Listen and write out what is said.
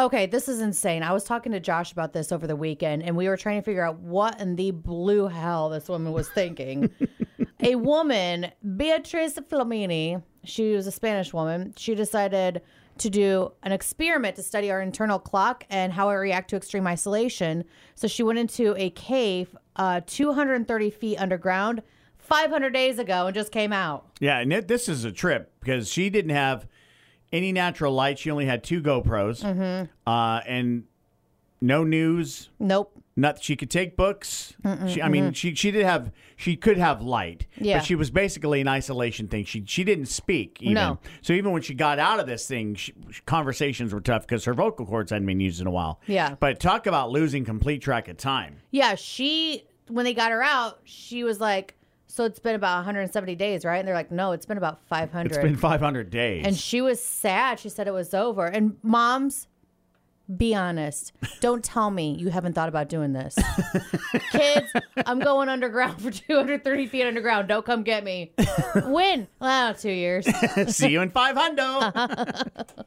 Okay, this is insane. I was talking to Josh about this over the weekend, and we were trying to figure out what in the blue hell this woman was thinking. a woman, Beatrice Flamini, she was a Spanish woman. She decided to do an experiment to study our internal clock and how it react to extreme isolation. So she went into a cave, uh, 230 feet underground, 500 days ago, and just came out. Yeah, and it, this is a trip because she didn't have any natural light. She only had two GoPros, Mm-hmm. uh, and no news. Nope. Not she could take books. She, I mean, she she did have she could have light, Yeah. but she was basically an isolation thing. She she didn't speak even. No. So even when she got out of this thing, she, conversations were tough because her vocal cords hadn't been used in a while. Yeah. But talk about losing complete track of time. Yeah, she when they got her out, she was like, "So it's been about 170 days, right?" And they're like, "No, it's been about 500." It's been 500 days. and she was sad. She said it was over. And moms, be honest. Don't tell me you haven't thought about doing this. Kids, I'm going underground for 230 feet underground. Don't come get me. when? Well, two years. See you in 500.